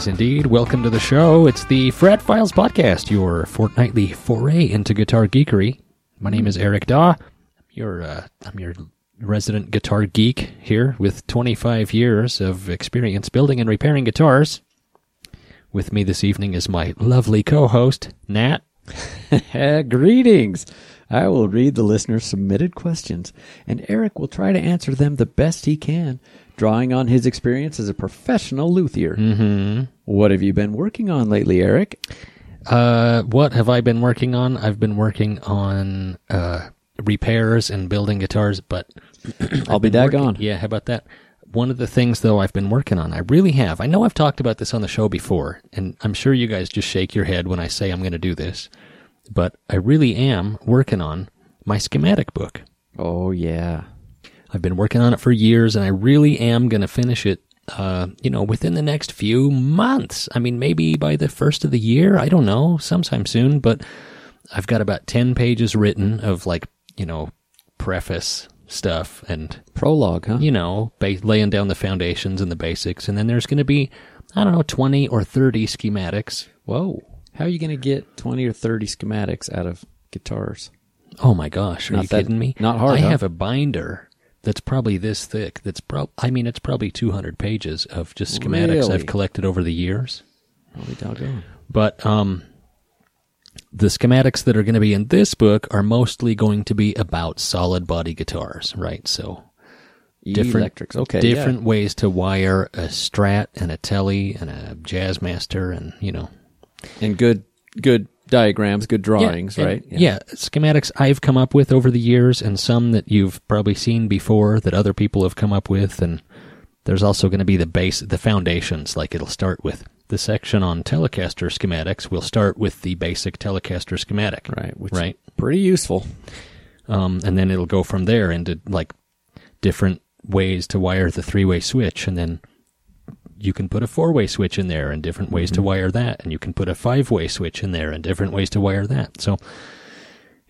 Yes, indeed. Welcome to the show. It's the Fret Files Podcast, your fortnightly foray into guitar geekery. My name is Eric Daw. Your, uh, I'm your resident guitar geek here with 25 years of experience building and repairing guitars. With me this evening is my lovely co-host, Nat. Greetings. I will read the listener submitted questions, and Eric will try to answer them the best he can, drawing on his experience as a professional luthier. Mm-hmm. What have you been working on lately, Eric? Uh, what have I been working on? I've been working on uh, repairs and building guitars, but I'll be daggone. Yeah, how about that? One of the things, though, I've been working on, I really have. I know I've talked about this on the show before, and I'm sure you guys just shake your head when I say I'm going to do this, but I really am working on my schematic book. Oh, yeah. I've been working on it for years, and I really am going to finish it. Uh, you know, within the next few months. I mean, maybe by the first of the year. I don't know, sometime soon. But I've got about ten pages written of like, you know, preface stuff and Prologue, huh? you know, ba- laying down the foundations and the basics. And then there's going to be, I don't know, twenty or thirty schematics. Whoa. How are you going to get 20 or 30 schematics out of guitars? Oh my gosh, are Not you that- kidding me? not hard, I huh? have a binder that's probably this thick. That's prob I mean, it's probably 200 pages of just schematics Really? I've collected over the years. Holy doggone. But um, the schematics that are going to be in this book are mostly going to be about solid body guitars, right? So different Electrics. Okay. different ways to wire a Strat and a Telly and a Jazzmaster, and you know. And good, good diagrams, good drawings, and- right? Yeah. schematics I've come up with over the years, and some that you've probably seen before that other people have come up with, and there's also going to be the base, the foundations. Like it'll start with the section on Telecaster schematics. We'll start with the basic Telecaster schematic, Right. Which right, Pretty useful. um, and then it'll go from there into like different ways to wire the three-way switch, and then you can put a four-way switch in there, and different ways to wire that, and you can put a five-way switch in there, and different ways to wire that. So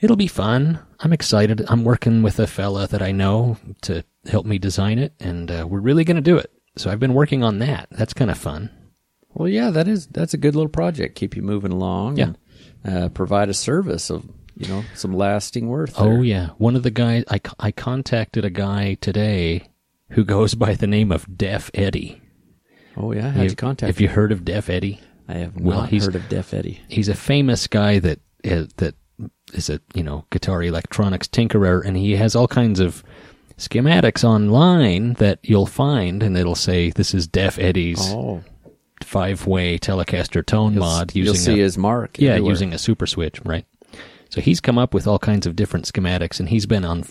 it'll be fun. I'm excited. I'm working with a fella that I know to help me design it, and uh, we're really going to do it. So I've been working on that. That's kind of fun. Well, yeah, that is that's a good little project. Keep you moving along. Yeah. And, uh, provide a service of you know some lasting worth. Oh yeah, one of the guys I I contacted a guy today who goes by the name of Deaf Eddie. Oh yeah. How'd you contact? Have you heard of Deaf Eddie? I have not Well, he's- heard of Deaf Eddie. He's a famous guy that uh, that is a you know guitar electronics tinkerer, and he has all kinds of schematics online that you'll find, and it'll say this is Deaf Eddie's five way Telecaster tone you'll, mod you'll using see a, his mark. yeah everywhere. using a super switch, right? So he's come up with all kinds of different schematics, and he's been on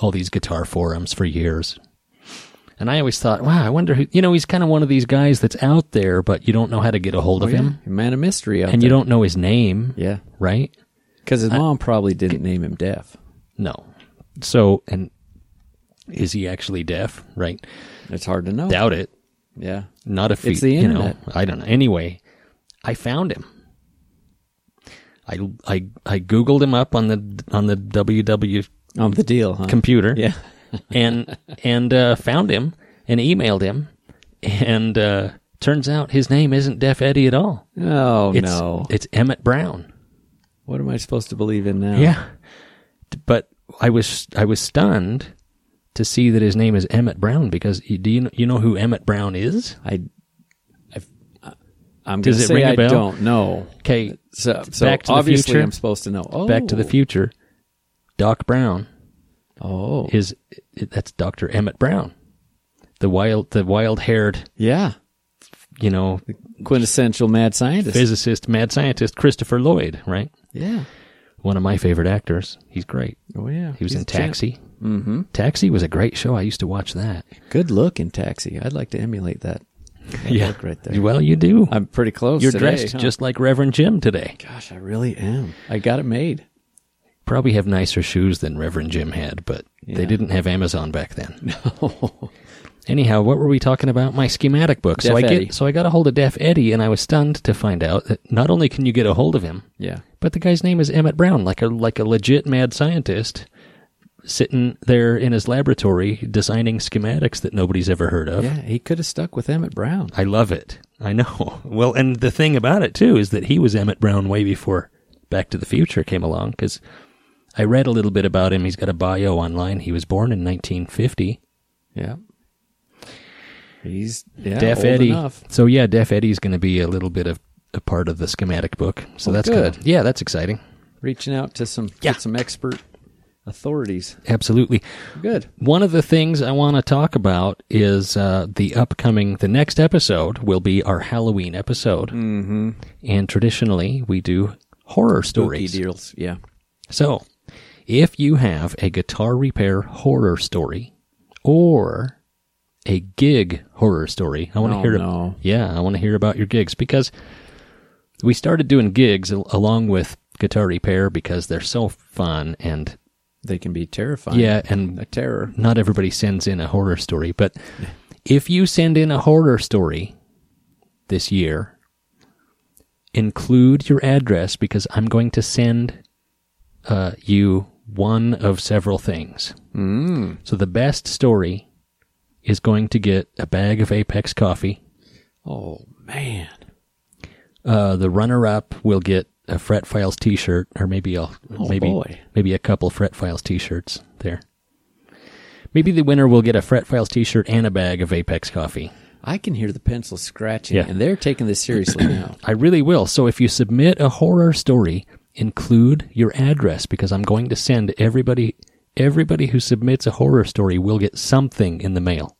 all these guitar forums for years. And I always thought, wow, I wonder who, you know, he's kind of one of these guys that's out there, but you don't know how to get a hold Oh, of yeah. him, Man of mystery. Out and you don't know his name, Yeah, right? because his mom probably didn't name him deaf. No. So, and is he actually deaf? Right? It's hard to know. Doubt it. Yeah. Not if It's he, the you know, internet. I don't know. Anyway, I found him. I, I, I googled him up on the on the WW On the deal, huh? computer. yeah. And and uh, found him and emailed him, and uh, turns out his name isn't Deaf Eddie at all. Oh It's, no. it's Emmett Brown. What am I supposed to believe in now? Yeah, but I was I was stunned to see that his name is Emmett Brown because you, do you know, you know who Emmett Brown is? I, I, I'm Does it say ring a I bell? don't know. Okay, So, so Back to the obviously Future? I'm supposed to know. Oh, Back to the Future. Doc Brown Oh, is that's Dr. Emmett Brown. The wild the wild-haired, yeah. you know, Quintessential mad scientist. physicist, mad scientist Christopher Lloyd, right? yeah. One of my favorite actors. He's great. Oh yeah. He was He's in. Taxi. Mm-hmm. Taxi was a great show. I used to watch that. Good look in Taxi. I'd like to emulate that. That look right there. Well, you do. I'm pretty close. You're today, dressed huh? just like Reverend Jim today. Gosh, I really am. I got it made. Probably have nicer shoes than Reverend Jim had, but they didn't have Amazon back then. No. Anyhow, what were we talking about? My schematic book. so I Eddie. get so I got a hold of Deaf Eddie, and I was stunned to find out that not only can you get a hold of him, Yeah. but the guy's name is Emmett Brown, like a like a legit mad scientist, sitting there in his laboratory designing schematics that nobody's ever heard of. Yeah, he could have stuck with Emmett Brown. I love it. I know. Well, and the thing about it too is that he was Emmett Brown way before Back to the Future came along. Because I read a little bit about him. He's got a bio online. He was born in 1950. Yeah. He's yeah, Deaf Eddie. enough. So yeah, Deaf Eddie's going to be a little bit of a part of the schematic book. So Oh, that's good. Kinda, yeah, that's exciting. Reaching out to some Yeah. get some expert authorities. Absolutely. Good. One of the things I want to talk about is uh, the upcoming. The next episode will be our Halloween episode, mm-hmm. and traditionally we do horror Spooky stories. deals. Yeah. So, if you have a guitar repair horror story or a gig horror story, I want to Oh, hear. no. Yeah, I want to hear about your gigs because we started doing gigs along with guitar repair because they're so fun and They can be terrifying. yeah, and A terror. not everybody sends in a horror story, but if you send in a horror story this year, include your address because I'm going to send uh, you one of several things. Mm. So the best story is going to get a bag of Apex coffee. Oh man. Uh, the runner-up will get a Fret Files T-shirt, or maybe I'll Oh, maybe boy. maybe a couple Fret Files T-shirts there. Maybe the winner will get a Fret Files T-shirt and a bag of Apex coffee. I can hear the pencil scratching, Yeah. and they're taking this seriously now. I really will. So if you submit a horror story, include your address because I'm going to send everybody everybody who submits a horror story will get something in the mail.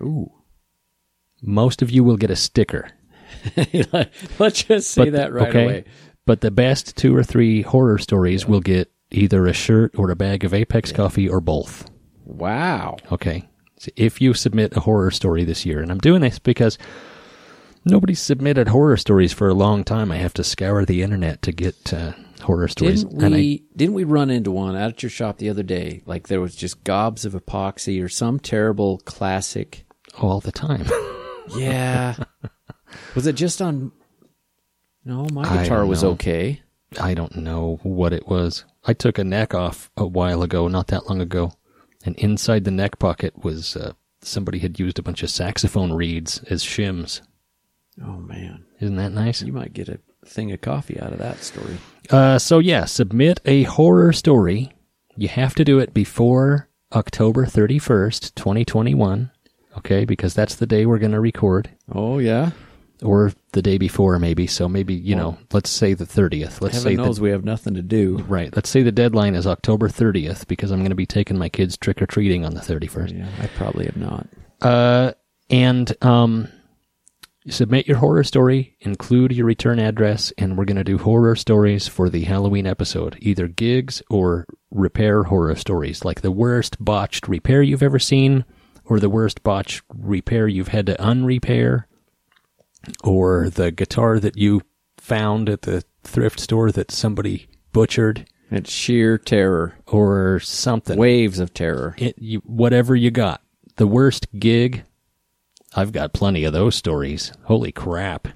Ooh. Most of you will get a sticker. Let's just say But- that right okay? away. But the best two or three horror stories will get either a shirt or a bag of Apex coffee or both. Wow. Okay. So if you submit a horror story this year, and I'm doing this because nobody's submitted horror stories for a long time. I have to scour the internet to get uh, horror stories. Didn't and I, we didn't we run into one out at your shop the other day? Like there was just gobs of epoxy or some terrible classic. all the time. Yeah. was it just on? No, my guitar was okay. I don't know what it was. I took a neck off a while ago, not that long ago, and inside the neck pocket was uh, somebody had used a bunch of saxophone reeds as shims. Oh man, Isn't that nice? you might get a thing of coffee out of that story. Uh, so yeah, submit a horror story. You have to do it before October 31st, 2021. Okay, because that's the day we're going to record. Oh yeah. Or the day before, maybe. So maybe, you know, let's say the 30th. Let's say Heaven the knows we have nothing to do. Right. Let's say the deadline is October 30th because I'm going to be taking my kids trick or treating on the 31st. Yeah, I probably have not. Uh, and um, submit your horror story, include your return address, and we're going to do horror stories for the Halloween episode, either gigs or repair horror stories, like the worst botched repair you've ever seen, or the worst botched repair you've had to unrepair, or the guitar that you found at the thrift store that somebody butchered, It's sheer terror, or something waves of terror. it, you, whatever you got. The worst gig, I've got plenty of those stories. Holy crap.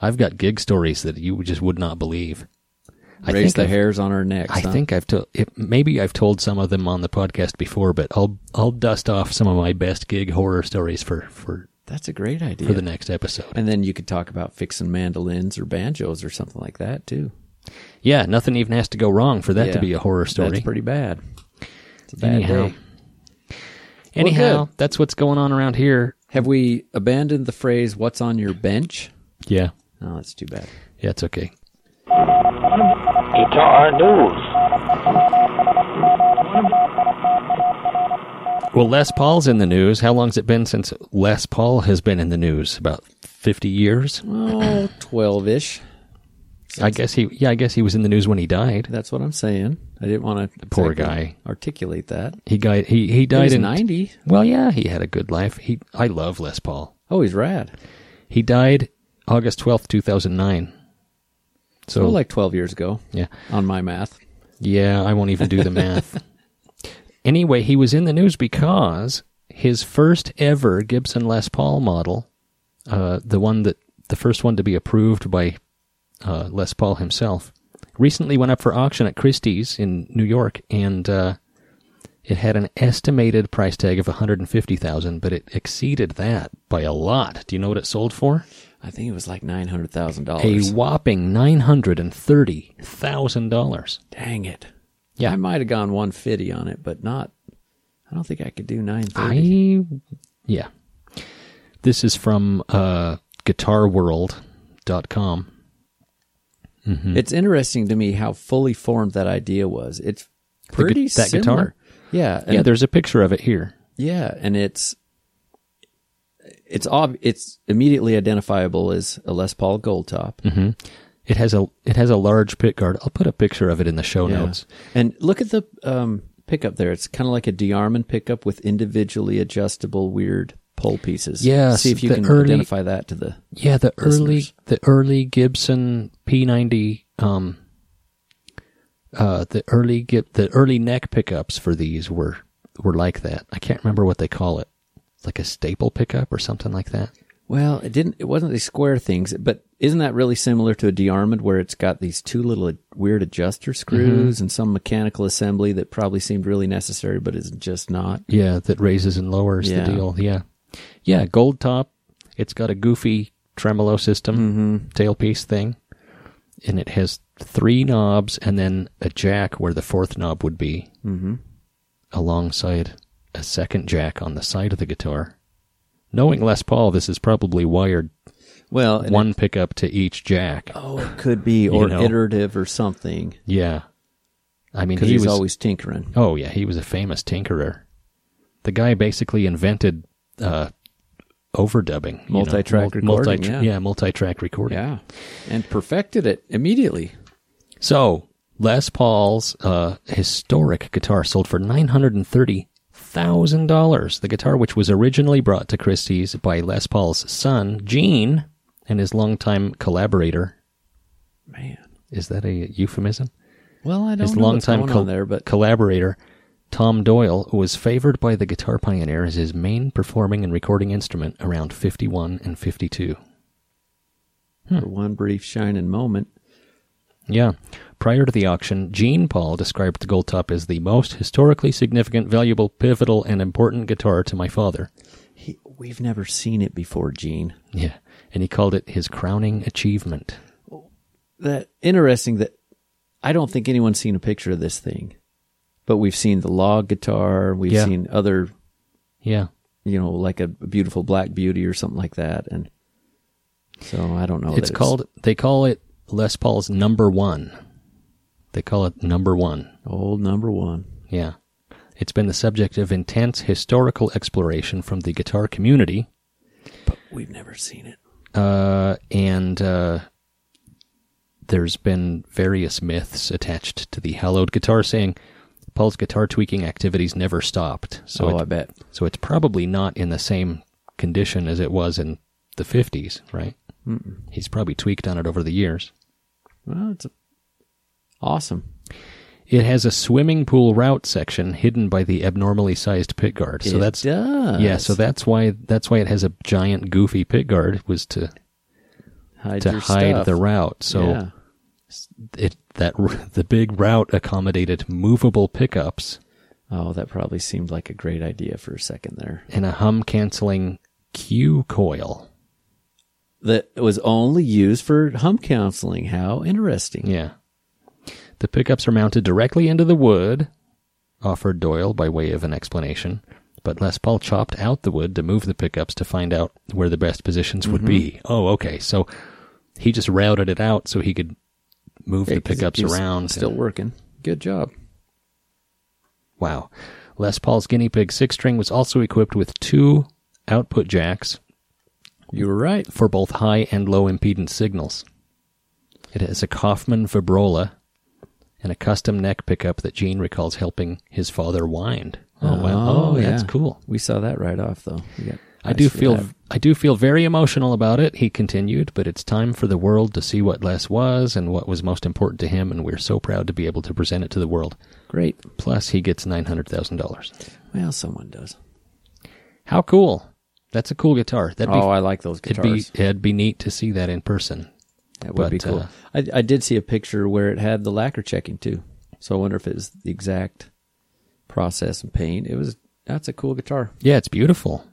I've got gig stories that you just would not believe. I Raise the I've- hairs on our necks. I huh? think I've told maybe I've told some of them on the podcast before, but I'll I'll dust off some of my best gig horror stories for for, that's a great idea. for the next episode. and then you could talk about fixing mandolins or banjos or something like that too. Yeah, nothing even has to go wrong for that to be a horror story. That's pretty bad. It's a bad Anyhow. day. Anyhow, good. that's what's going on around here. Have we abandoned the phrase "What's on your bench"? Yeah. Oh, that's too bad. Yeah, it's okay. Guitar News. Well, Les Paul's in the news. How long's it been since Les Paul has been in the news? About 50 years? Oh, 12-ish. I guess he yeah, I guess he was in the news when he died. That's what I'm saying. I didn't want to Poor guy. articulate that. He died he he died in 90. Well, yeah, he had a good life. He I love Les Paul. Oh, he's rad. He died August 12th, 2009. So So like 12 years ago yeah. on my math. Yeah, I won't even do the math. anyway, he was in the news because his first ever Gibson Les Paul model, uh, the one that the first one to be approved by uh, Les Paul himself, recently went up for auction at Christie's in New York, and uh, it had an estimated price tag of one hundred and fifty thousand, but it exceeded that by a lot. Do you know what it sold for? I think it was like $900,000. A whopping nine hundred and thirty thousand dollars. Dang it. Yeah. I might have gone 150 on it, but not I don't think I could do 930. I yeah. This is from uh, guitarworld.com. It's interesting to me how fully formed that idea was. It's pretty gu- that similar. guitar? Yeah, and Yeah, there's a picture of it here. Yeah, and it's it's ob- it's immediately identifiable as a Les Paul Gold Top. It has a it has a large pick guard. I'll put a picture of it in the show Yeah. notes. And look at the um, pickup there. It's kind of like a DeArmond pickup with individually adjustable weird pole pieces. Yeah, see if you can early- identify that to the. Yeah, the early the early Gibson P90 um uh the early Gib- the early neck pickups for these were were like that. I can't remember what they call it. It's like a staple pickup or something like that. Well, it didn't. It wasn't these square things, but isn't that really similar to a DeArmond where it's got these two little weird adjuster screws and some mechanical assembly that probably seemed really necessary, but is just not. Yeah, that raises and lowers Yeah. the deal. Yeah. Yeah, gold top. It's got a goofy tremolo system tailpiece thing. And it has three knobs and then a jack where the fourth knob would be Mm-hmm. alongside a second jack on the side of the guitar. Knowing Les Paul, this is probably wired Well, one pickup to each jack. Oh, it could be, or know. iterative or something. Yeah. I mean, he was always tinkering. Oh yeah, he was a famous tinkerer. The guy basically invented uh, overdubbing, you know, Multi-track mul- recording, yeah. yeah, multi-track recording. Yeah. And perfected it immediately. So Les Paul's uh, historic guitar sold for nine hundred and thirty thousand dollars. The guitar, which was originally brought to Christie's by Les Paul's son Gene and his longtime collaborator. Man. Is that a euphemism? Well, I don't his know what's longtime going col- on there, but collaborator Tom Doyle was favored by the Guitar Pioneer as his main performing and recording instrument around 51 and 52. Hmm. for one brief shining moment. Yeah. Prior to the auction, Gene Paul described the Gold Top as the most historically significant, valuable, pivotal, and important guitar to my father. He, we've never seen it before, Gene. Yeah. And he called it his crowning achievement. That interesting that I don't think anyone's seen a picture of this thing, but we've seen the log guitar. We've Yeah. seen other, Yeah. you know, like a beautiful Black Beauty or something like that, and so I don't know. it's called, they call it Les Paul's number one. They call it number one. old number one. Yeah. It's been the subject of intense historical exploration from the guitar community, But we've never seen it. uh, and uh, there's been various myths attached to the hallowed guitar, saying Paul's guitar tweaking activities never stopped. So, oh, I bet. so it's probably not in the same condition as it was in the 50s, right? Mm-mm. He's probably tweaked on it over the years. Well, it's awesome. It has a swimming pool route section hidden by the abnormally sized pit guard. So it that's does. yeah. So that's why that's why it has a giant goofy pit guard was to hide to hide stuff. the route. So yeah. it that the big route accommodated movable pickups Oh, that probably seemed like a great idea for a second there. and a hum canceling Q coil. That was only used for hum canceling. How interesting. Yeah. The pickups are mounted directly into the wood, offered Doyle by way of an explanation. but Les Paul chopped out the wood to move the pickups to find out where the best positions would mm-hmm. be. Oh, okay. So he just routed it out so he could move Yeah, the pickups around. Still working. Good job. Wow. Les Paul's Guinea Pig six string was also equipped with two output jacks You were right. for both high and low impedance signals. It has a Kauffman vibrola and a custom neck pickup that Gene recalls helping his father wind. Oh, wow. Oh, oh that's yeah. cool. We saw that right off, though. I eyes do feel that. I do feel very emotional about it, he continued, but it's time for the world to see what Les was and what was most important to him, and we're so proud to be able to present it to the world. great. Plus he gets nine hundred thousand dollars. Well, someone does. How cool. That's a cool guitar. That'd be oh, I like those it'd be guitars. it'd be neat to see that in person. that would be cool. uh, I, I did see a picture where it had the lacquer checking too. So I wonder if it was the exact process and paint. It was. That's a cool guitar. Yeah, it's beautiful.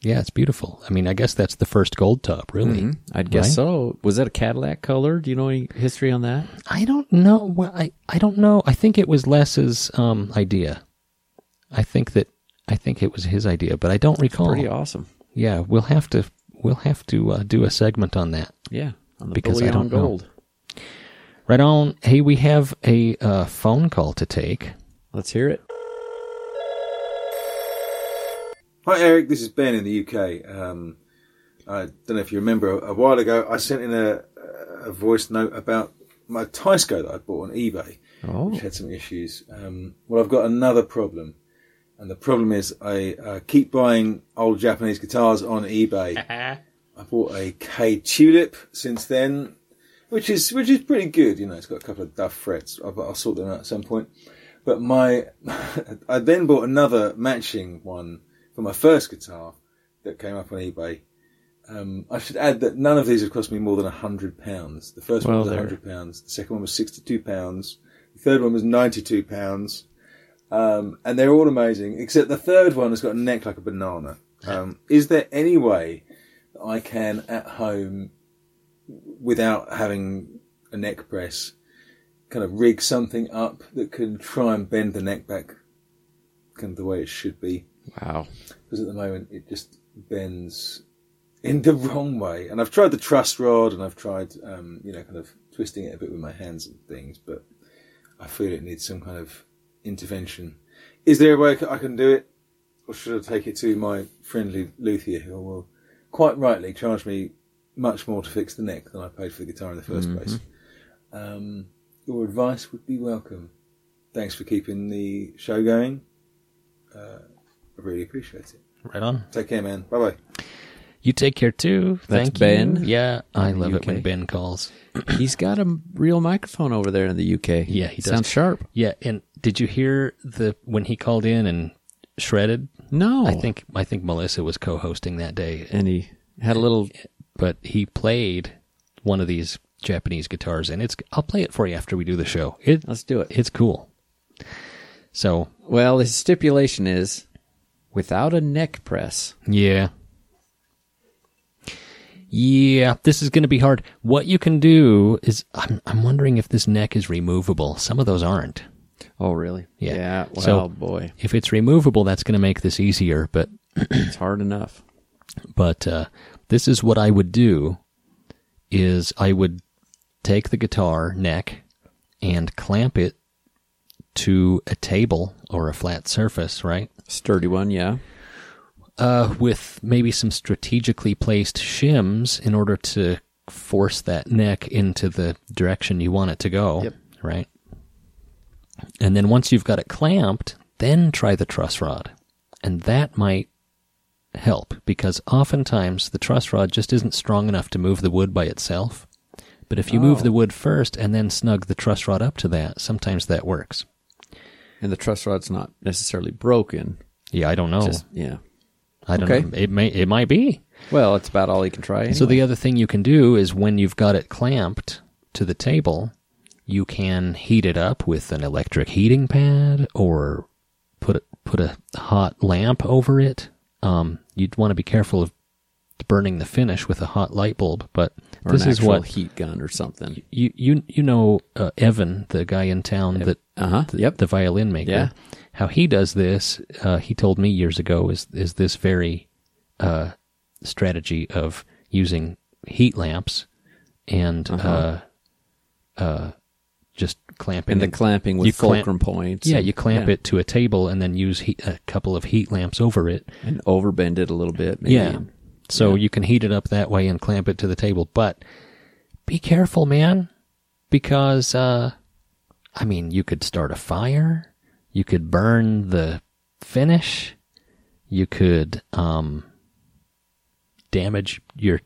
Yeah, it's beautiful. I mean, I guess that's the first gold top, really. I'd guess Right? so. Was that a Cadillac color? Do you know any history on that? I don't know. Well, I I don't know. I think it was Les's um, idea. I think that I think it was his idea, but I don't recall. Pretty awesome. Yeah, we'll have to we'll have to uh, do a segment on that. Yeah, on the Because I don't know. gold. Right on. Hey, we have a uh, phone call to take. Let's hear it. Hi, Eric. This is Ben in the UK. Um, I don't know if you remember a while ago, I sent in a, a voice note about my Teisco that I bought on eBay, Oh, which had some issues. Um, well, I've got another problem, and the problem is I uh, keep buying old Japanese guitars on eBay. I bought a K Tulip since then, which is which is pretty good. You know, it's got a couple of duff frets. I'll, I'll sort them out at some point. But my, I then bought another matching one for my first guitar that came up on eBay. Um, I should add that none of these have cost me more than a hundred pounds. The first Well, one was a hundred pounds. The second one was sixty-two pounds. The third one was ninety-two pounds. Um, and they're all amazing, except the third one has got a neck like a banana. Um, is there any way that I can at home, without having a neck press, kind of rig something up that can try and bend the neck back kind of the way it should be? Wow. because at the moment it just bends in the wrong way. And I've tried the truss rod and I've tried, um, you know, kind of twisting it a bit with my hands and things, but I feel it needs some kind of intervention. Is there a way I can do it? Or should I take it to my friendly luthier who will quite rightly charge me much more to fix the neck than I paid for the guitar in the 1st place? Um, your advice would be welcome. Thanks for keeping the show going. Uh, really appreciate it. Right on. Take care, man. Bye bye. You take care too. That's Thank Ben you. Yeah, I in the love it when Ben calls. He's got a real microphone over there in the UK. Yeah, he does. sounds sharp. Yeah, and did you hear the when he called in and shredded? No, I think I think Melissa was co-hosting that day, and he had a little. but he played one of these Japanese guitars, and it's. I'll play it for you after we do the show. It Let's do it. it's cool. So Well, his stipulation is without a neck press. yeah, yeah, this is going to be hard. What you can do is, I'm I'm wondering if this neck is removable. Some of those aren't. Oh, really? Yeah. Yeah. Well, So- boy, If it's removable, that's going to make this easier. But it's hard enough. but uh, this is what I would do is I would take the guitar neck and clamp it to a table or a flat surface, right? Sturdy one, yeah. Uh, with maybe some strategically placed shims in order to force that neck into the direction you want it to go, Yep. right? And then once you've got it clamped, then try the truss rod. And that might help because oftentimes the truss rod just isn't strong enough to move the wood by itself. But if you move Oh. the wood first and then snug the truss rod up to that, sometimes that works. And the truss rod's not necessarily broken. Yeah, I don't know. Just yeah. I don't okay. know. It may it might be. Well, it's about all he can try. So the other thing you can do is when you've got it clamped to the table, you can heat it up with an electric heating pad or put a, put a hot lamp over it. Um, you'd want to be careful of burning the finish with a hot light bulb, but Or this is what heat gun or something. you you you know uh, Evan, the guy in town that Uh-huh, the, yep. the violin maker. Yeah. How he does this, uh, he told me years ago, is is this very uh, strategy of using heat lamps and uh, uh, just clamping And the clamping with you clamp- fulcrum points. Yeah, and- you clamp yeah. it to a table and then use heat, a couple of heat lamps over it. and overbend it a little bit. Maybe. Yeah. So you can heat it up that way and clamp it to the table. But be careful, man, because, uh, I mean, you could start a fire. You could burn the finish. You could, um, damage your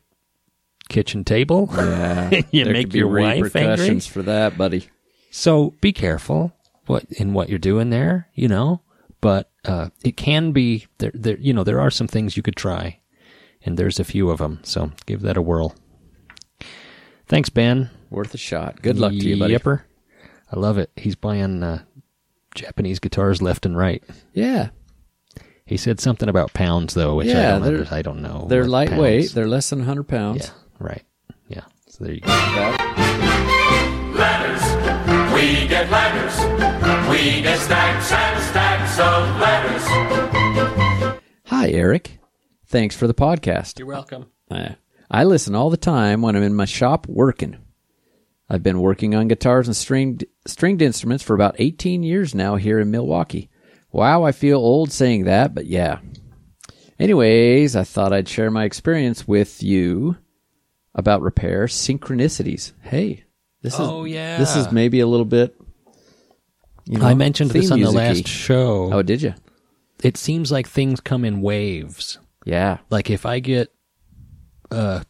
kitchen table. Yeah. You there make your wife angry. for that, buddy. So be careful what in what you're doing there, you know. But uh, it can be there. There, you know, there are some things you could try, and there's a few of them. So give that a whirl. Thanks, Ben. Worth a shot. Good luck to you, buddy. Yipper. I love it. He's buying uh, Japanese guitars left and right. Yeah. He said something about pounds though, which Yeah, I, don't under- I don't know. They're lightweight. pounds- They're less than 100 pounds. Yeah, right. Yeah. So there you go. Letters. We get letters. We get stacks and stacks of letters. Hi, Eric. Thanks for the podcast. You're welcome. I, I listen all the time when I'm in my shop working. I've been working on guitars and stringed stringed instruments for about 18 years now here in Milwaukee. Wow, I feel old saying that, but yeah. Anyways, I thought I'd share my experience with you about repair synchronicities. Hey, this Oh, is yeah. this is maybe a little bit. You know, I mentioned this on the last show. Oh, did you? it seems like things come in waves. Yeah. Like if I get uh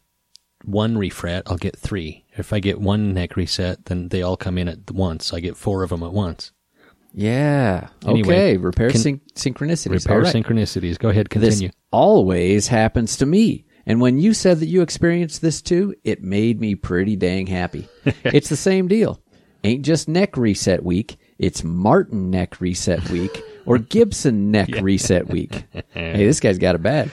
one refret, I'll get three. If I get one neck reset, then they all come in at once. I get four of them at once. Yeah. Anyway, okay. Repair syn- synchronicities. Repair right. synchronicities. Go ahead, Continue. This continue. always happens to me. And when you said that you experienced this too, it made me pretty dang happy. it's the same deal. Ain't just neck reset week. It's Martin neck reset week or Gibson neck reset week. hey, this guy's got it bad.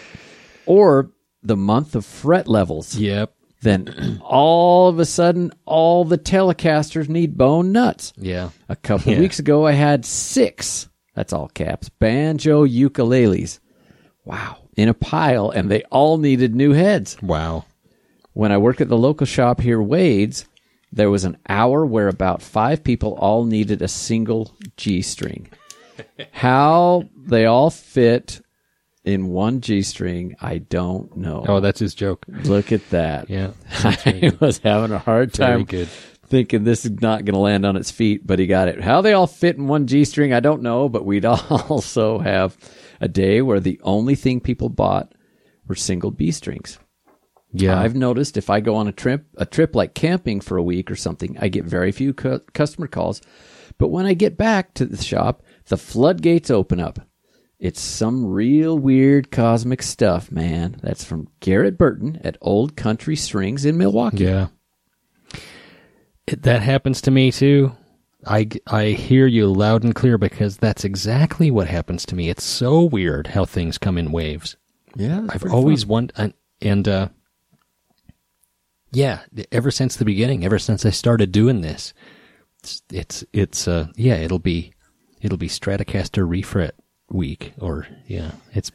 Or the month of fret levels. Yep. Then all of a sudden, all the Telecasters need bone nuts. Yeah. A couple Yeah. weeks ago, I had six, that's all caps, banjo ukuleles. Wow. In a pile, and they all needed new heads. Wow. When I worked at the local shop here, Wade's, there was an hour where about five people all needed a single G string. How they all fit in one G string, I don't know. Oh, that's his joke. Look at that. Yeah. I was having a hard Very time good. thinking this is not going to land on its feet, but he got it. How they all fit in one G string, I don't know, but we'd also have a day where the only thing people bought were single B strings. Yeah. I've noticed if I go on a trip, a trip like camping for a week or something, I get very few cu- customer calls. But when I get back to the shop, the floodgates open up. It's some real weird cosmic stuff, man. That's from Garrett Burton at Old Country Strings in Milwaukee. Yeah. It, that happens to me too. I, I hear you loud and clear because that's exactly what happens to me. It's so weird how things come in waves. Yeah, I've always wondered, and, and uh, yeah, ever since the beginning, ever since I started doing this, it's it's, it's uh, yeah, it'll be it'll be Stratocaster refret week, or yeah, it's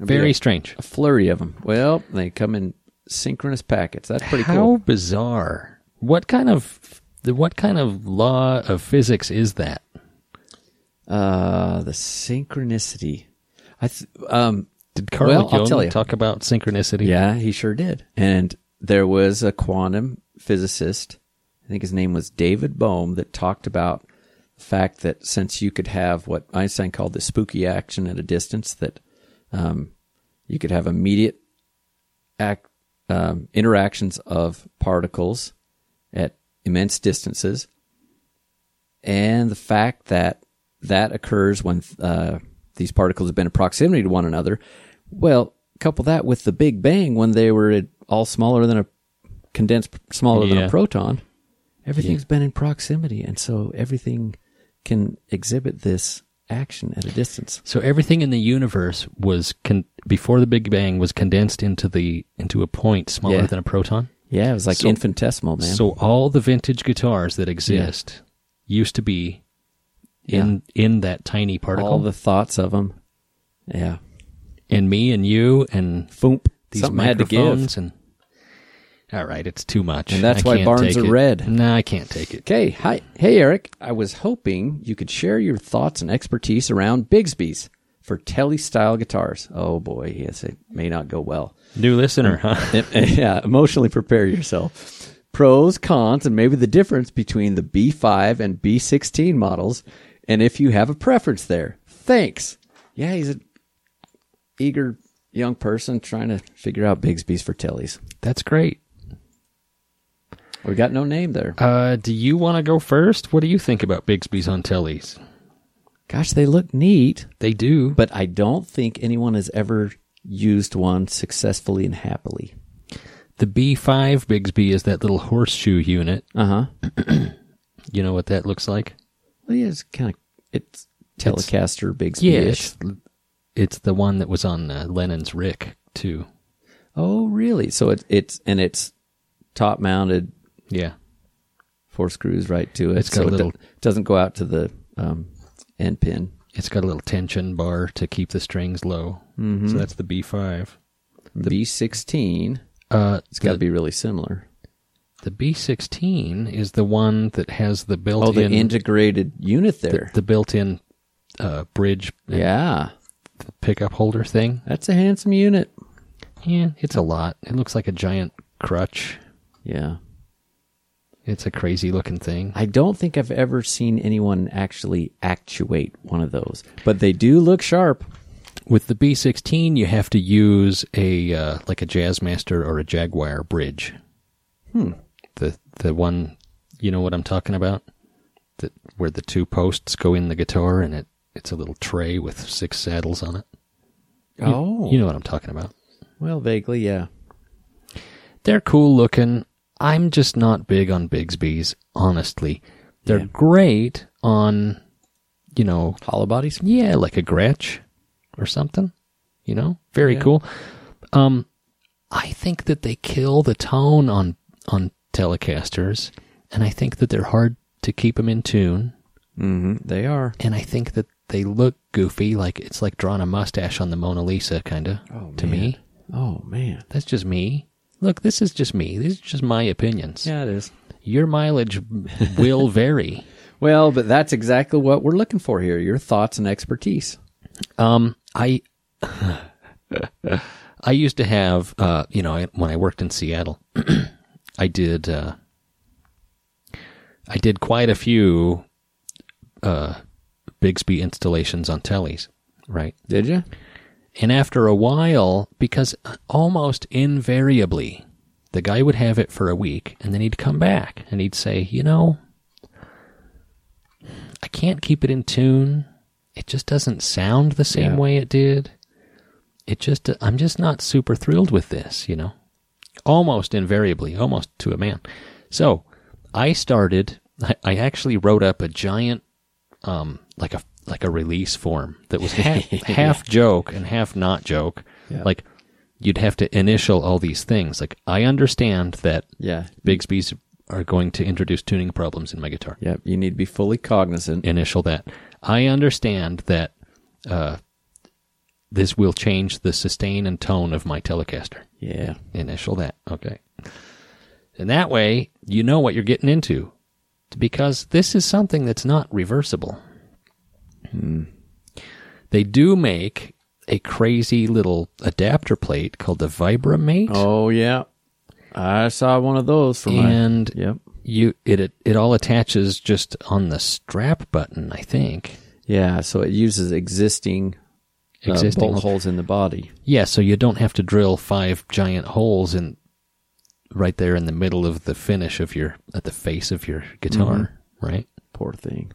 very a- strange. a flurry of them. Well, they come in synchronous packets. That's pretty How cool. How bizarre! What kind of the what kind of law of physics is that? Uh, the synchronicity. I th- um Did Carl Well, I'll tell you. talk about synchronicity? yeah, he sure did. And there was a quantum physicist, I think his name was David Bohm, that talked about fact that since you could have what Einstein called the spooky action at a distance, that um, you could have immediate act, um, interactions of particles at immense distances, and the fact that that occurs when uh, these particles have been in proximity to one another. Well, couple that with the Big Bang when they were all smaller than a condensed, smaller than a proton. Everything's been in proximity, and so everything can exhibit this action at a distance. So everything in the universe was con- before the Big Bang was condensed into the into a point smaller Yeah. than a proton. Yeah, it was like So- infinitesimal, man. So all the vintage guitars that exist used to be in in that tiny particle. all the thoughts of them. Yeah. and me and you and Foomp. these Something had to give. microphones and all right, it's too much. And that's I why barns are it. red. No, I can't take it. Okay, hi, hey Eric. I was hoping you could share your thoughts and expertise around Bigsby's for Telly style guitars. Oh boy, yes, it may not go well. New listener, um, huh? yeah, emotionally prepare yourself. Pros, cons, and maybe the difference between the B5 and B16 models, and if you have a preference there. Thanks. Yeah, he's an eager young person trying to figure out Bigsby's for Tellys. That's great. We got no name there. Uh, do you want to go first? What do you think about Bigsby's on tellies? Gosh, they look neat. They do, but I don't think anyone has ever used one successfully and happily. the B5 Bigsby is that little horseshoe unit. Uh huh. You know what that looks like? Well, yeah, it's kind of it's Telecaster Bigsby. Yeah, it's, it's the one that was on uh, Lennon's Rick too. Oh, really? So it's it's and it's top mounted, Yeah, four screws right to it. It's got so a it little- doesn't go out to the um, end pin. it's got a little tension bar to keep the strings low. Mm-hmm. So that's the B5. The B16, Uh, it's got to be really similar. The B16 is the one that has the Oh, built-in the integrated unit there. the built-in uh, bridge yeah, pickup holder thing. that's a handsome unit. Yeah, it's a lot. It looks like a giant crutch. Yeah. It's a crazy looking thing. I don't think I've ever seen anyone actually actuate one of those, but they do look sharp. With the B16, you have to use a uh, like a Jazzmaster or a Jaguar bridge. Hmm. The the one, you know what I'm talking about? That where the two posts go in the guitar and it it's a little tray with six saddles on it. You- Oh. you know what I'm talking about. Well, vaguely, yeah. They're cool looking. I'm just not big on Bigsby's, honestly. They're great on, you know, Hollow bodies? yeah, like a Gretsch or something. You know, very cool. Um, I think that they kill the tone on on Telecasters, and I think that they're hard to keep them in tune. Mm-hmm. They are. And I think that they look goofy, like it's like drawing a mustache on the Mona Lisa, kind of. to me, Oh, man. that's just me. Look, this is just me. These are just my opinions. Yeah, it is. Your mileage will vary. Well, but that's exactly what we're looking for here your thoughts and expertise. Um, I I used to have, uh, you know, I, when I worked in Seattle, I did uh, I did quite a few uh, Bigsby installations on tellies, right? Did you? And after a while, because almost invariably, the guy would have it for a week and then he'd come back and he'd say, you know, I can't keep it in tune. It just doesn't sound the same Yeah. way it did. It just, I'm just not super thrilled with this, you know, almost invariably, almost to a man. So I started, I, I actually wrote up a giant, um, like a, like a release form that was half, half joke and half not joke. Yeah. Like you'd have to initial all these things. Like I understand that Yeah. Bigsby's are going to introduce tuning problems in my guitar. Yep. You need to be fully cognizant. Initial that. I understand that uh, this will change the sustain and tone of my Telecaster. Yeah. Initial that. Okay. And that way, you know what you're getting into. Because this is something that's not reversible. They do make a crazy little adapter plate called the Vibramate. Oh, yeah. I saw one of those for my. and Yep. you it, it it all attaches just on the strap button, I think. Yeah. So it uses existing, uh, Existing bolt holes. holes in the body. Yeah, so you don't have to drill five giant holes in right there in the middle of the finish of your at the face of your guitar, right? Poor thing.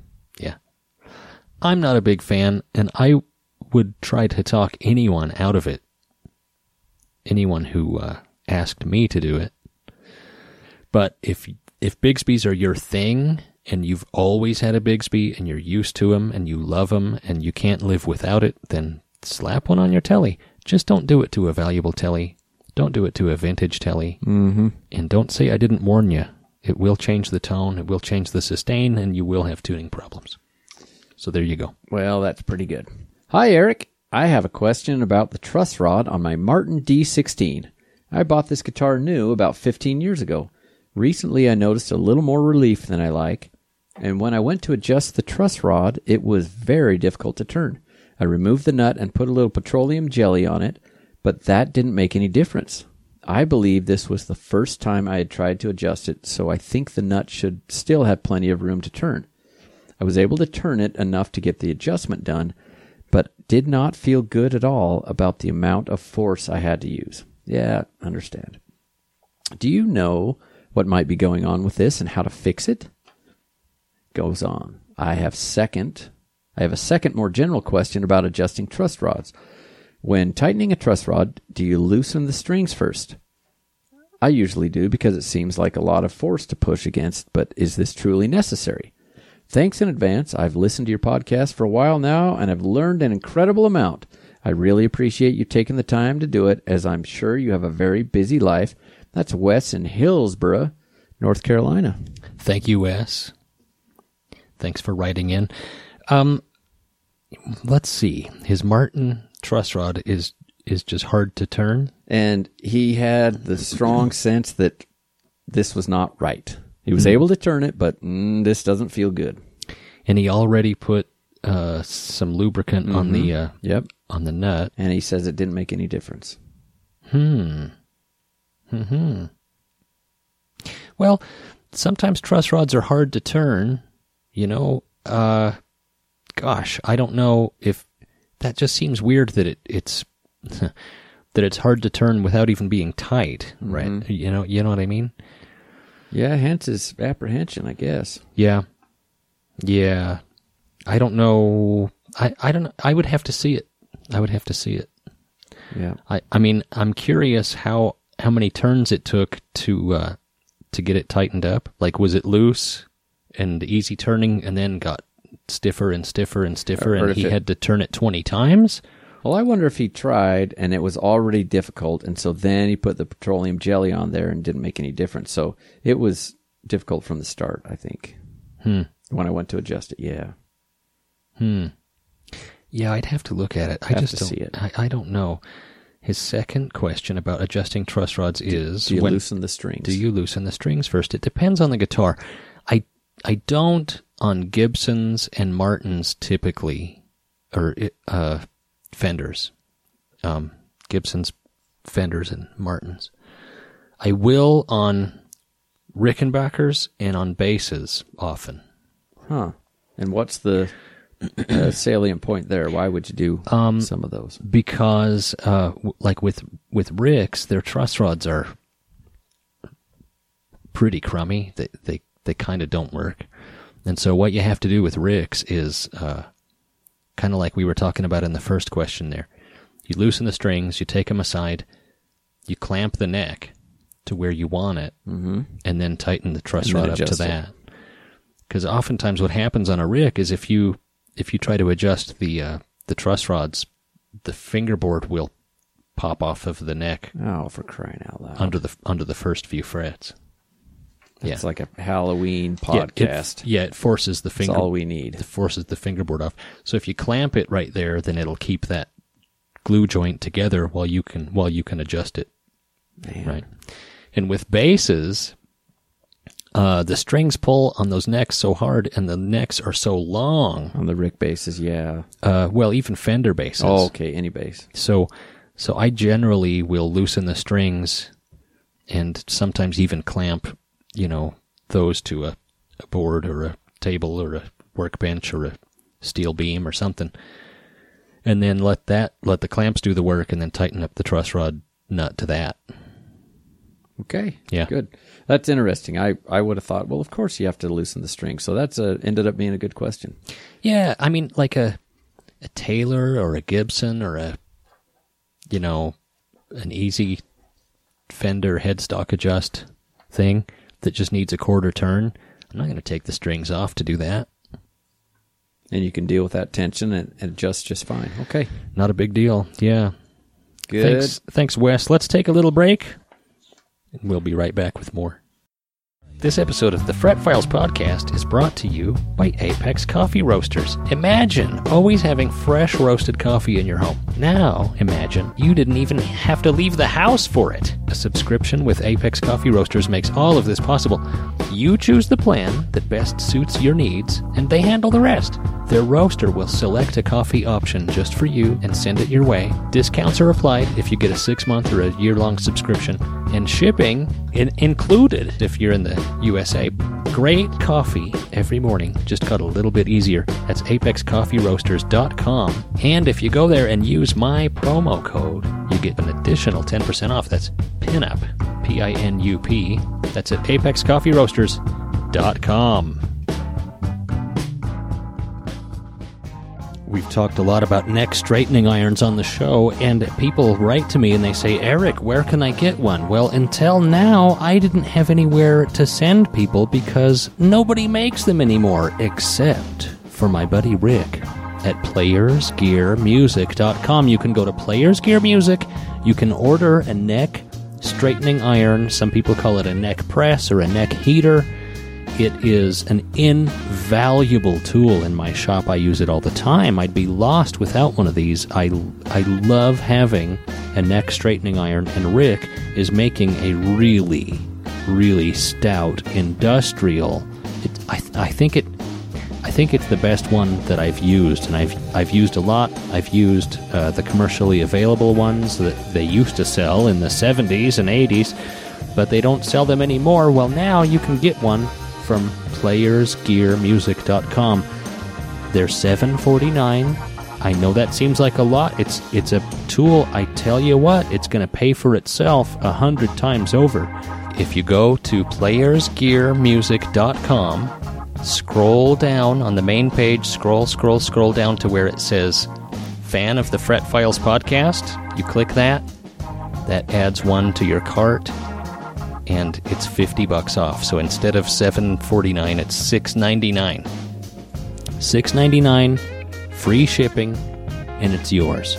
I'm not a big fan and I would try to talk anyone out of it. Anyone who uh, asked me to do it. But if if Bigsby's are your thing and you've always had a Bigsby and you're used to them and you love them and you can't live without it, then slap one on your telly. Just don't do it to a valuable telly. Don't do it to a vintage telly. Mm-hmm. And don't say I didn't warn you. It will change the tone, it will change the sustain, and you will have tuning problems. So there you go. Well, that's pretty good. Hi, Eric. I have a question about the truss rod on my Martin D16. I bought this guitar new about 15 years ago. Recently, I noticed a little more relief than I like, and when I went to adjust the truss rod, it was very difficult to turn. I removed the nut and put a little petroleum jelly on it, but that didn't make any difference. I believe this was the first time I had tried to adjust it, so I think the nut should still have plenty of room to turn. I was able to turn it enough to get the adjustment done, but did not feel good at all about the amount of force I had to use. Yeah, understand. Do you know what might be going on with this and how to fix it? Goes on. I have second I have a second more general question about adjusting truss rods. When tightening a truss rod, do you loosen the strings first? I usually do because it seems like a lot of force to push against, but is this truly necessary? Thanks in advance. I've listened to your podcast for a while now and I've learned an incredible amount. I really appreciate you taking the time to do it, as I'm sure you have a very busy life. That's Wes in Hillsboro, North Carolina. Thank you, Wes. Thanks for writing in. Um, let's see. His Martin truss rod is is just hard to turn. And he had the strong sense that this was not right. He was able to turn it, but mm, this doesn't feel good. and he already put uh, some lubricant on the uh, Yep. on the nut. And he says it didn't make any difference. Hmm. Hmm. Well, sometimes truss rods are hard to turn. You know, uh, gosh, I don't know if that just seems weird that it it's that it's hard to turn without even being tight, right? You know, you know what I mean? Yeah, hence his apprehension, I guess. Yeah. Yeah. I don't know. I, I don't I would have to see it. I would have to see it. Yeah. I, I mean, I'm curious how how many turns it took to uh, to get it tightened up. Like, was it loose and easy turning, and then got stiffer and stiffer and stiffer, and he it- had to turn it twenty times? Well, I wonder if he tried and it was already difficult, and so then he put the petroleum jelly on there and didn't make any difference. So it was difficult from the start, I think. Hmm. When I went to adjust it, yeah. Hmm. Yeah, I'd have to look at it. I Have just to don't. see it. I, I don't know. His second question about adjusting truss rods is: Do you when- loosen the strings? Do you loosen the strings first? It depends on the guitar. I I don't on Gibsons and Martins typically, or uh, Fenders, um, Gibsons, Fenders, and Martins. I will on Rickenbackers and on basses often. Huh. And what's the uh, salient point there? Why would you do Um, some of those? because uh, w- like with with Ricks, their truss rods are pretty crummy. They they they kind of don't work, and so what you have to do with Ricks is uh, kind of like we were talking about in the first question. There, you loosen the strings, you take them aside, you clamp the neck to where you want it, Mm-hmm. and then tighten the truss rod up to that. Because oftentimes what happens on a rick is if you if you try to adjust the uh, the truss rods, the fingerboard will pop off of the neck Oh, for crying out loud! under the under the first few frets. It's like a Halloween Yeah, it- podcast. Yeah, it, forces the That's finger all we need. it forces the fingerboard off. So if you clamp it right there, then it'll keep that glue joint together while you can while you can adjust it. Man. Right. And with basses, uh, the strings pull on those necks so hard, and the necks are so long. On the Rick bases, yeah. Uh, well, even Fender basses. Oh, okay. Any bass. So, so I generally will loosen the strings, and sometimes even clamp, you know, those to a, a board or a table or a workbench or a steel beam or something, and then let that let the clamps do the work, and then tighten up the truss rod nut to that. Okay. Yeah. Good. That's interesting. I, I would have thought, well, of course you have to loosen the string. So that's a, ended up being a good question. Yeah, I mean, like a a Taylor or a Gibson or a, you know, an easy Fender headstock adjust thing that just needs a quarter turn. I'm not going to take the strings off to do that. And you can deal with that tension and, and adjust just fine. Okay. Not a big deal. Yeah. Good. Thanks, thanks, Wes. Let's take a little break, and we'll be right back with more. This episode of the Fret Files podcast is brought to you by Apex Coffee Roasters. Imagine always having fresh roasted coffee in your home. Now, imagine you didn't even have to leave the house for it. A subscription with Apex Coffee Roasters makes all of this possible. You choose the plan that best suits your needs, and they handle the rest. Their roaster will select a coffee option just for you and send it your way. Discounts are applied if you get a six month or a year long subscription, and shipping in- included if you're in the USA. Great coffee every morning just got a little bit easier. That's apexcoffeeroasters.com. And if you go there and use my promo code, you get an additional 10% off. That's PINUP, P I N U P. That's at apexcoffeeroasters.com. We've talked a lot about neck straightening irons on the show, and people write to me and they say, Eric, where can I get one? Well, until now, I didn't have anywhere to send people because nobody makes them anymore, except for my buddy Rick at playersgearmusic.com. You can go to Players Gear Music, you can order a neck straightening iron. Some people call it a neck press or a neck heater. It is an invaluable tool in my shop. I use it all the time. I'd be lost without one of these. I, I love having a neck straightening iron, and Rick is making a really, really stout industrial. It, I, I think it. I think it's the best one that I've used, and I've I've used a lot. I've used uh, the commercially available ones that they used to sell in the 70s and 80s, but they don't sell them anymore. Well, now you can get one from playersgearmusic.com. They're 749. I know that seems like a lot. It's it's a tool. I tell you what, it's going to pay for itself a hundred times over. If you go to playersgearmusic.com, scroll down on the main page, scroll, scroll, scroll down to where it says "Fan of the Fret Files podcast." You click that. That adds one to your cart and it's 50 bucks off. So instead of 7.49, it's 6.99. 6.99, free shipping, and it's yours.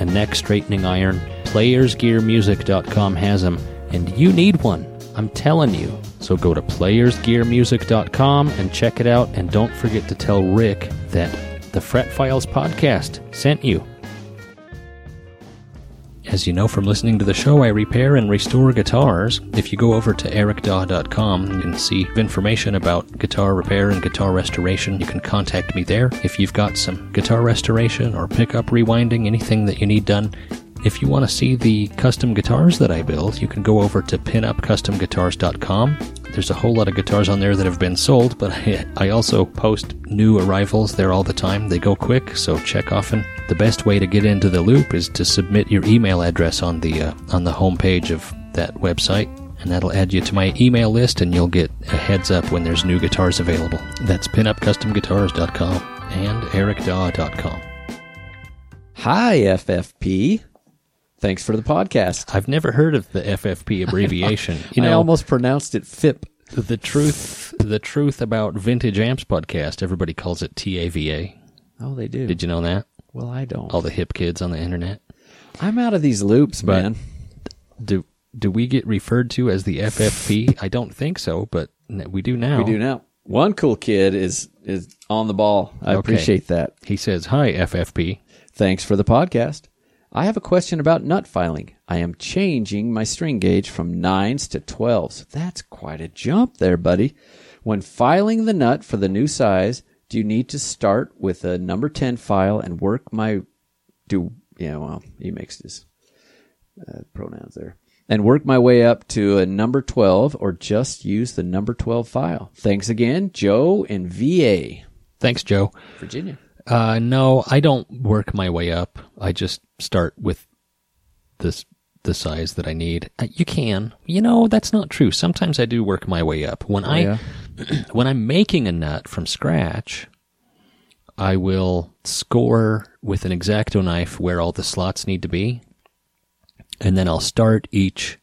A neck straightening iron. Playersgearmusic.com has them, and you need one. I'm telling you. So go to playersgearmusic.com and check it out, and don't forget to tell Rick that the Fret Files podcast sent you. As you know from listening to the show, I repair and restore guitars. If you go over to ericdaw.com, you can see information about guitar repair and guitar restoration. You can contact me there if you've got some guitar restoration or pickup rewinding, anything that you need done. If you want to see the custom guitars that I build, you can go over to pinupcustomguitars.com. There's a whole lot of guitars on there that have been sold, but I, also post new arrivals there all the time. They go quick, so check often. The best way to get into the loop is to submit your email address on the uh, on the homepage of that website, and that'll add you to my email list, and you'll get a heads up when there's new guitars available. That's pinupcustomguitars.com and ericdaw.com. Hi, FFP. Thanks for the podcast. I've never heard of the FFP abbreviation. You know, I almost pronounced it FIP. the truth the truth about Vintage Amps podcast, everybody calls it TAVA. Oh, they do. Did you know that? Well, I don't. All the hip kids on the internet. I'm out of these loops, But- man. Do do we get referred to as the FFP? I don't think so, but we do now. We do now. One cool kid is is on the ball. I Okay. appreciate that. He says, "Hi FFP." Thanks for the podcast. I have a question about nut filing. I am changing my string gauge from 9s to 12s. That's quite a jump there, buddy. When filing the nut for the new size, do you need to start with a number 10 file and work my do yeah, well, he mixed his uh, pronouns there. And work my way up to a number 12 or just use the number 12 file. Thanks again, Joe in VA, Thanks, Joe. Virginia. Uh, no, I don't work my way up. I just start with this the size that I need. Uh, you can, you know, that's not true. Sometimes I do work my way up. When I yeah? when I'm making a nut from scratch, I will score with an exacto knife where all the slots need to be, and then I'll start each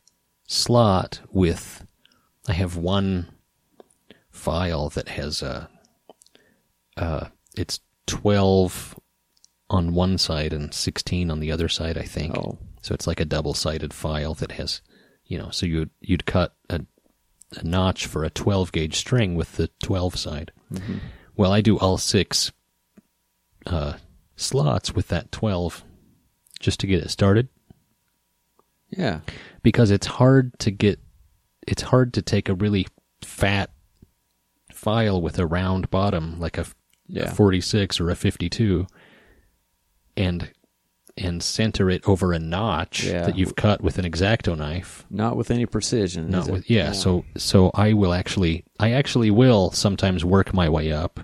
slot with. I have one file that has a, uh, it's 12 on one side and 16 on the other side, I think. Oh. So it's like a double-sided file that has, you know, so you'd, you'd cut a, a notch for a 12 gauge string with the 12 side. Well, I do all six uh, slots with that 12 just to get it started Yeah. because it's hard to get it's hard to take a really fat file with a round bottom like a, Yeah. a 46 or a 52 and and center it over a notch Yeah. that you've cut with an exacto knife Not with any precision. not with yeah, so so I will actually I actually will sometimes work my way up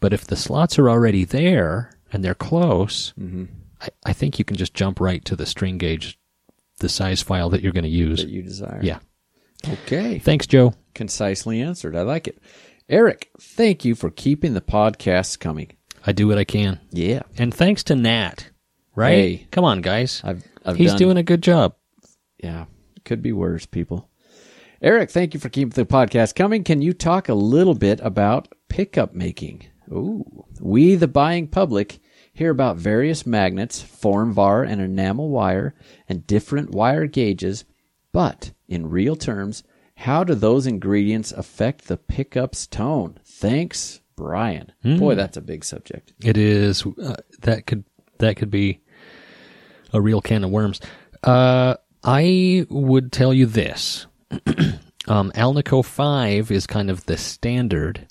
but if the slots are already there and they're close Mm-hmm. I, I think you can just jump right to the string gauge the size file that you're going to use that you desire. yeah Okay. thanks joe Concisely answered. I like it. Eric, thank you for keeping the podcasts coming. I do what I can. Yeah. And thanks to Nat, right? Hey. Come on, guys. I've, I've He's done, doing a good job. Yeah. Could be worse, people. Eric, thank you for keeping the podcast coming. Can you talk a little bit about pickup making? Ooh. We, the buying public, hear about various magnets, Formvar and enamel wire, and different wire gauges, but in real terms, how do those ingredients affect the pickup's tone? Thanks, Brian. Boy, that's a big subject. It is uh, that could that could be a real can of worms. Uh, I would tell you this: um, Alnico Five is kind of the standard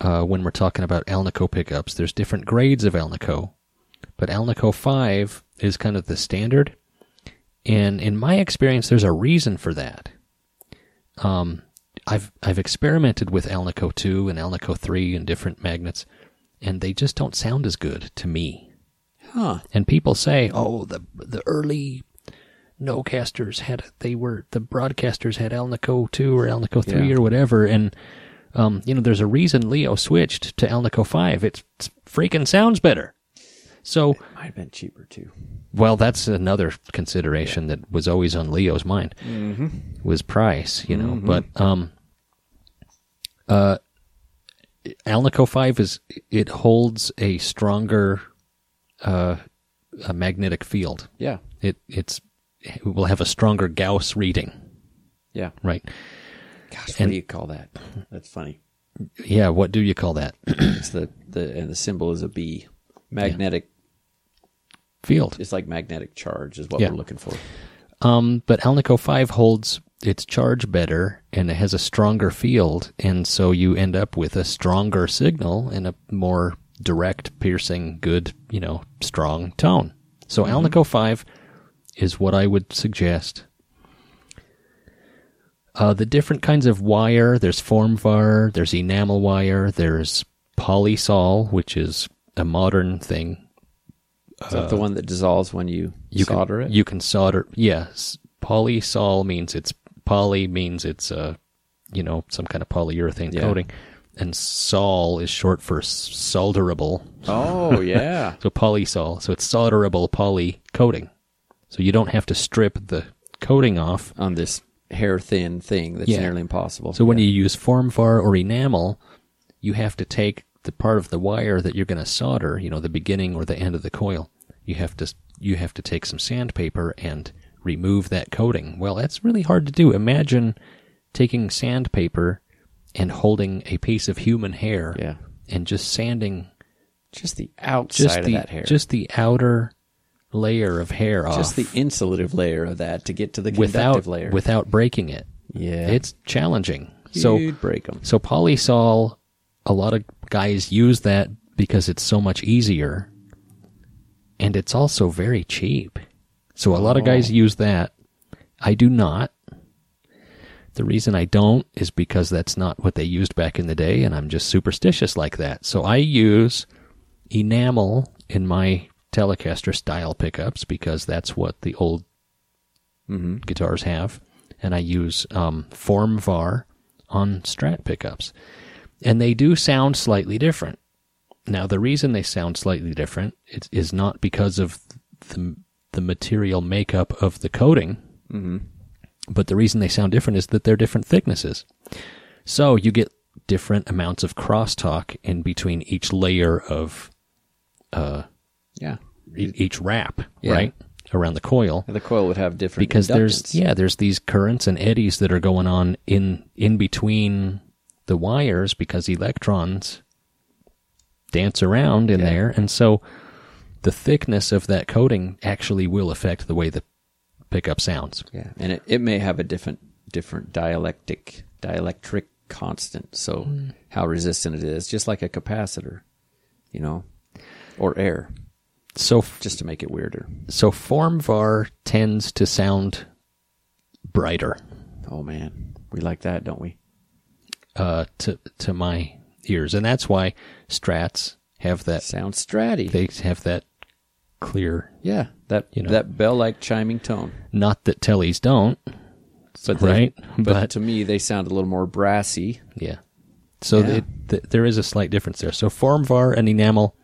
uh, when we're talking about Alnico pickups. There's different grades of Alnico, but Alnico Five is kind of the standard. And in my experience, there's a reason for that. Um, I've I've experimented with Alnico two and Alnico three and different magnets, and they just don't sound as good to me. Huh. And people say, "Oh, the the early Nocasters had they were the broadcasters had Alnico two or Alnico three Yeah. or whatever," and um, you know, there's a reason Leo switched to Alnico five. It's freaking sounds better. So, Might have been cheaper too. well, that's another consideration that was always on Leo's mind was price, you know. But um, uh, Alnico Five is it holds a stronger uh, a magnetic field. Yeah. It it's it will have a stronger Gauss reading, Yeah. right? Gosh, what And- do you call that? That's funny. Yeah. What do you call that It's the, the and the symbol is a B. Magnetic. field? It's like magnetic charge is what Yeah. we're looking for. Um, but Alnico 5 holds its charge better and it has a stronger field, and so you end up with a stronger signal and a more direct, piercing, good, you know, strong tone. So Alnico 5 is what I would suggest. Uh, the different kinds of wire there's formvar, there's enamel wire, there's polysol, which is a modern thing. Is that the one that dissolves when you, you solder can, it? You can solder. Yes, polysol means it's poly means it's uh, you know some kind of polyurethane Yeah. coating, and sol is short for solderable. oh yeah. So polysol. So it's solderable poly coating. So you don't have to strip the coating off. On this hair thin thing that's Yeah. nearly impossible. So when you use formvar or enamel, you have to take the part of the wire that you're going to solder, you know, the beginning or the end of the coil. You have to you have to take some sandpaper and remove that coating. Well, that's really hard to do. Imagine taking sandpaper and holding a piece of human hair Yeah. and just sanding just the outside just of the that hair. just the outer layer of hair off just the insulative layer of that to get to the without conductive layer. without breaking it. yeah. It's challenging. So You'd break them. So polysol, a lot of guys use that because it's so much easier, and it's also very cheap. So a lot of guys use that. I do not. The reason I don't is because that's not what they used back in the day, and I'm just superstitious like that. So I use enamel in my Telecaster style pickups because that's what the old guitars have, and I use um, Formvar on Strat pickups, and they do sound slightly different. Now, the reason they sound slightly different is, is not because of the the material makeup of the coating, but the reason they sound different is that they're different thicknesses. So you get different amounts of crosstalk in between each layer of uh, Yeah. e- each wrap, Yeah. right? Around the coil. The coil would have different because there's yeah there's these currents and eddies that are going on in in between the wires because electrons dance around in Yeah. there and so the thickness of that coating actually will affect the way the pickup sounds Yeah, and it, it may have a different different dialectic dielectric constant. So Hmm. how resistant it is, just like a capacitor, you know, or air, so f- just to make it weirder. so formvar tends to sound brighter Oh man, we like that, don't we? Uh to to my ears and that's why strats have that Sound stratty. they have that clear yeah, that You know. that bell-like chiming tone. not that tellies don't But they- right but, but to me, they sound a little more brassy. Yeah. So Yeah. Th- there is a slight difference there. So Formvar and Enamel,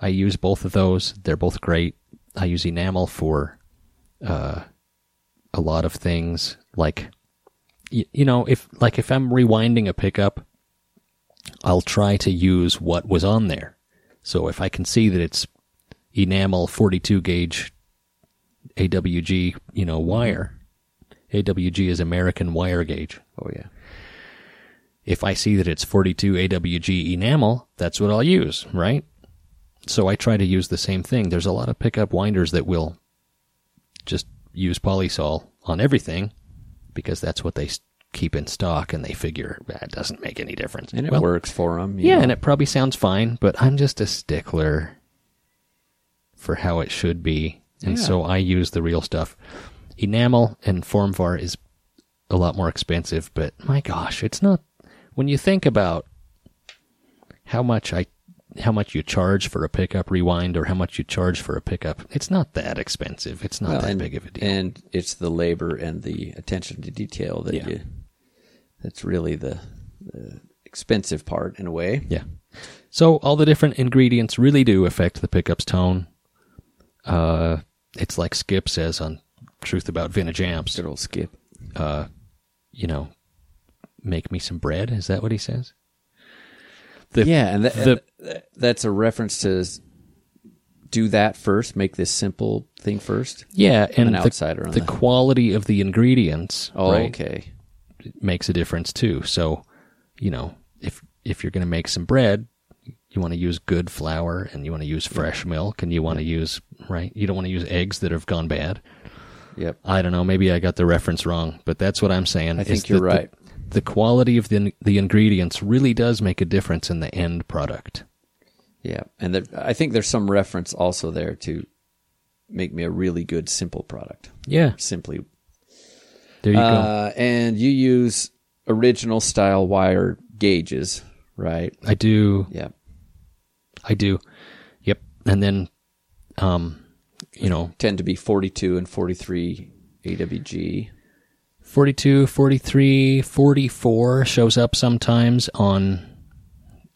I use both of those. They're both great. I use Enamel for uh, a lot of things, like y- you know, if like if I'm rewinding a pickup, I'll try to use what was on there. So if I can see that it's Enamel 42 gauge AWG, you know, wire. AWG is American wire gauge Oh yeah, if I see that it's 42 AWG enamel, that's what I'll use, right? So I try to use the same thing. There's a lot of pickup winders that will just use polysol on everything because that's what they keep in stock and they figure that doesn't make any difference. and it Well, works for them. Yeah, and it probably sounds fine, but I'm just a stickler for how it should be. And Yeah. so I use the real stuff. Enamel and Formvar is a lot more expensive, but my gosh, it's not when you think about how much I how much you charge for a pickup rewind or how much you charge for a pickup, it's not that expensive. It's not Well, that and, big of a deal. and it's the labor and the attention to detail that Yeah. you that's really the, the expensive part in a way. Yeah. So all the different ingredients really do affect the pickup's tone. Uh, it's like Skip says on Truth About Vintage Amps. Good old skip. Uh, you know, make me some bread. Is that what he says? The, yeah, and, that, the- and that's a reference to do that first, make this simple thing first. yeah, and an the, outsider on the that. quality of the ingredients Oh, right, okay. makes a difference too. So, you know, if if you're going to make some bread, you want to use good flour and you want to use fresh milk and you want to use right. You don't want to use eggs that have gone bad. Yep. I don't know. Maybe I got the reference wrong, but that's what I'm saying. I think you're the- right. The, quality of the the ingredients really does make a difference in the end product. Yeah, and there, I think there's some reference also there to make me a really good simple product. Yeah, Simply, there you go. uh, and you use original style wire gauges, right? I do. Yeah. I do. Yep. And then, um, you know, Tend to be 42 and 43 AWG. 42, 43, 44 shows up sometimes on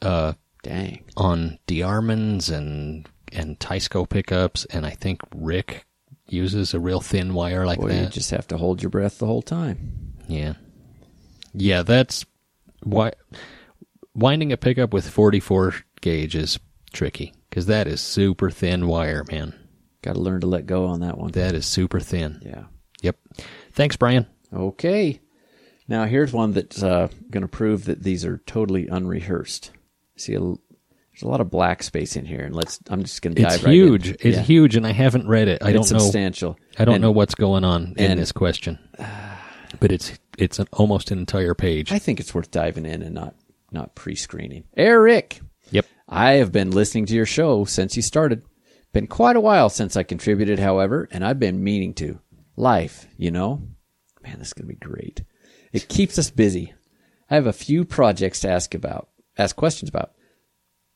uh Dang. on DeArmonds and and Teisco pickups, and I think Rick uses a real thin wire like Boy, you just have to hold your breath the whole time. Yeah, yeah, that's why winding a pickup with 44 gauge is tricky because that is super thin wire, man. Got to learn to let go on that one. That is super thin. Yeah. Yep. Thanks, Brian. Okay. Now here's one that's uh, going to prove that these are totally unrehearsed. See, a, there's a lot of black space in here, and let's. I'm just going to dive It's right huge. in. It's Yeah. huge, and I haven't read it. I It's don't know. substantial. I don't And know what's going on in and- this question, but it's it's an, almost an entire page. I think it's worth diving in and not not pre-screening. Eric, yep. I have been listening to your show since you started. Been quite a while since I contributed, however, and I've been meaning to. Life, you know? Man, this is going to be great. It keeps us busy. I have a few projects to ask about, ask questions about.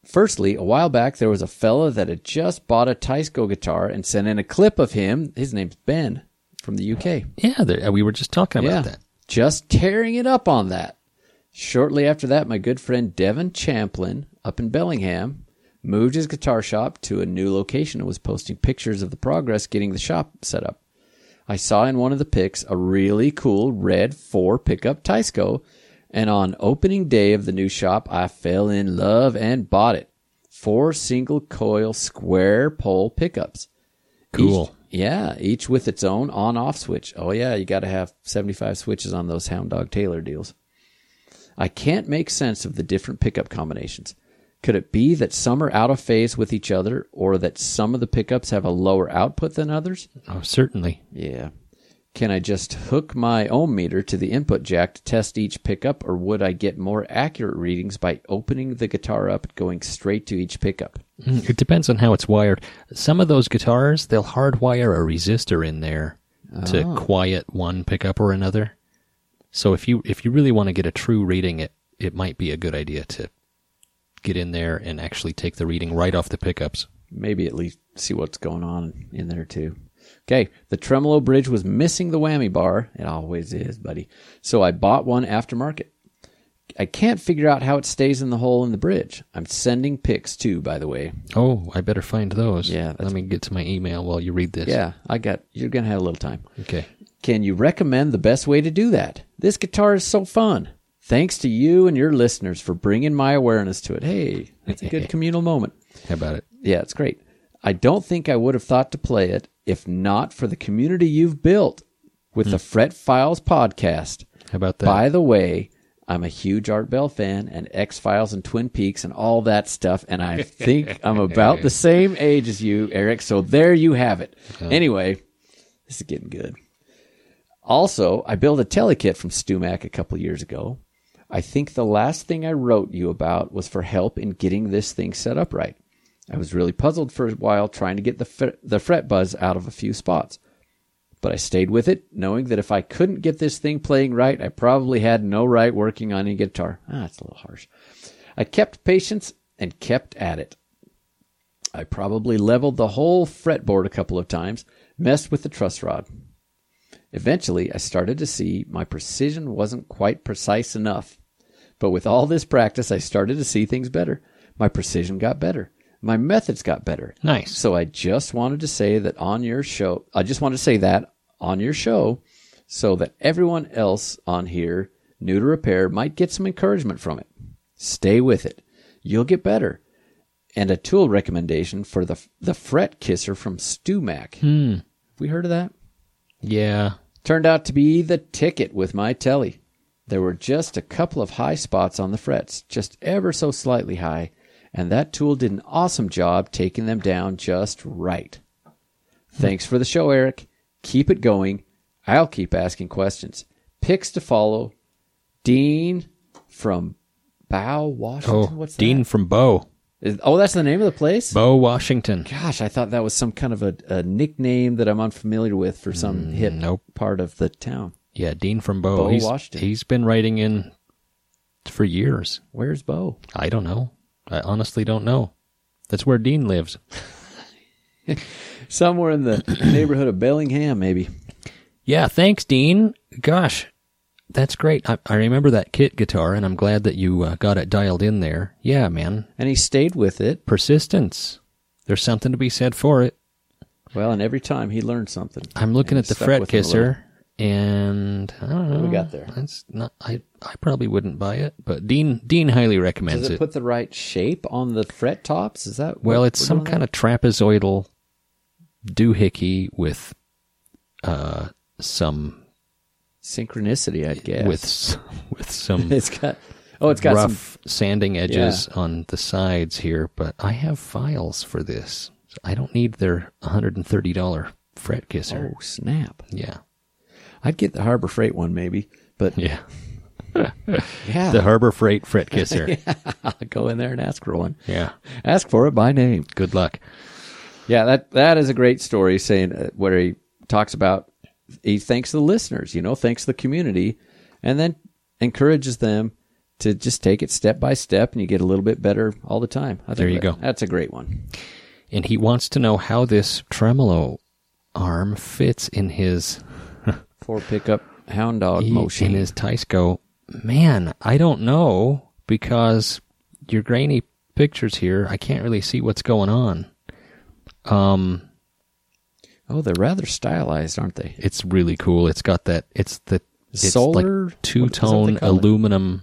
Firstly, a while back there was a fella that had just bought a Teisco guitar and sent in a clip of him. His name's Ben from the UK. Yeah, there, uh, we were just talking about that. Just tearing it up on that. Shortly after that, my good friend Devin Champlin up in Bellingham moved his guitar shop to a new location and was posting pictures of the progress getting the shop set up. I saw in one of the pics a really cool red four pickup Teisco And on opening day of the new shop, I fell in love and bought it. Four single coil square pole pickups. Cool. Each- yeah, each with its own on off switch. Oh, yeah, you got to have 75 switches on those Hound Dog Taylor deals. I can't make sense of the different pickup combinations. Could it be that some are out of phase with each other, or that some of the pickups have a lower output than others? Oh, certainly. Yeah. Can I just hook my ohm meter to the input jack to test each pickup, or would I get more accurate readings by opening the guitar up and going straight to each pickup? Mm, It depends on how it's wired. Some of those guitars, they'll hardwire a resistor in there to quiet one pickup or another. So if you if you really want to get a true reading, it it might be a good idea to get in there and actually take the reading right off the pickups. Maybe at least see what's going on in there too. Okay, the tremolo bridge was missing the whammy bar. It always is, buddy. So I bought one aftermarket. I can't figure out how it stays in the hole in the bridge. I'm sending pics too, by the way. Oh, I better find those. Yeah, Let me get to my email while you read this. Yeah, I got. You're gonna have a little time. Okay. Can you recommend the best way to do that? This guitar is so fun. Thanks to you and your listeners for bringing my awareness to it. Hey, it's a good communal moment. How about it? Yeah, it's great. I don't think I would have thought to play it if not for the community you've built with the hmm. Fret Files podcast. How about that? By the way, I'm a huge Art Bell fan and X Files and Twin Peaks and all that stuff, and I think I'm about the same age as you, Eric. So there you have it. Oh. Anyway, this is getting good. Also, I built a telekit from StewMac a couple years ago. I think the last thing I wrote you about was for help in getting this thing set up right. I was really puzzled for a while trying to get the fret, the fret buzz out of a few spots. But I stayed with it, knowing that if I couldn't get this thing playing right, I probably had no right working on any guitar. Ah, that's a little harsh. I kept patience and kept at it. I probably leveled the whole fretboard a couple of times, messed with the truss rod. Eventually, I started to see my precision wasn't quite precise enough. But with all this practice, I started to see things better. My precision got better. My methods got better. Nice. So I just wanted to say that on your show, I just wanted to say that on your show so that everyone else on here, new to repair, might get some encouragement from it. Stay with it. You'll get better. And a tool recommendation for the the fret kisser from StewMac. Hmm. We heard of that? Yeah. Turned out to be the ticket with my telly. There were just a couple of high spots on the frets, just ever so slightly high, and that tool did an awesome job taking them down just right. Thanks for the show, Eric. Keep it going. I'll keep asking questions. Picks to follow. Dean from Bow, Washington. Oh, What's Dean that? from Bow. Is- oh, that's the name of the place? Bow Washington. Gosh, I thought that was some kind of a, a nickname that I'm unfamiliar with for some mm, hip nope. part of the town. Yeah, Dean from Bo. Bow, he's, Washington. He's been writing in for years. Where's Bow? I don't know. I honestly don't know. That's where Dean lives. Somewhere in the neighborhood of Bellingham, maybe. Yeah, thanks, Dean. Gosh, that's great. I, I remember that kit guitar, and I'm glad that you uh, got it dialed in there. Yeah, man. And he stayed with it. Persistence. There's something to be said for it. Well, and every time he learned something. I'm looking at the fret with him a kisser, and I don't know. What we got there? That's not. I I probably wouldn't buy it, but Dean Dean highly recommends Does it it. put the right shape on the fret tops? Is that well, it's some kind of trapezoidal doohickey with uh some? Synchronicity, I guess. with with some it's got oh, it's got some. rough sanding edges on the sides here, but I have files for this. So I don't need their $130 fret kisser. Oh snap! Yeah. I'd get the Harbor Freight one maybe, but Yeah. yeah, The Harbor Freight fret kisser. I'll go in there and ask for one. yeah. Ask for it by name. Good luck. Yeah, that that is a great story. Saying uh, where he talks about he thanks the listeners, you know, thanks the community, and then encourages them to just take it step by step, and you get a little bit better all the time. I think There you that- go. That's a great one. And he wants to know how this tremolo arm fits in his four pickup hound dog in motion. his Teisco. Man, I don't know because your grainy pictures here, I can't really see what's going on. Um, oh, they're rather stylized, aren't they? it's really cool. It's got that. It's the It's Solar like two what- is that what tone they call it? aluminum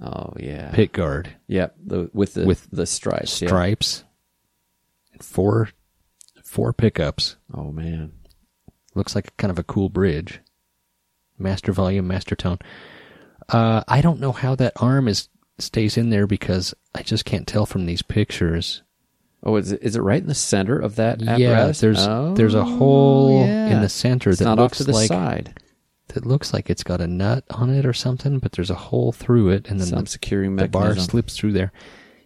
Oh yeah. pick guard Yep. The, with the With the stripes. yeah. stripes, and four four pickups. Oh man. Looks like kind of a cool bridge. Master volume, master tone. Uh, I don't know how that arm is stays in there because I just can't tell from these pictures. Oh, is it, is it right in the center of that Yeah, apparatus? there's oh, there's a oh, hole yeah. in the center It's that not looks off to the like side. that looks like it's got a nut on it or something, but there's a hole through it, and then Some the, securing the bar slips through there.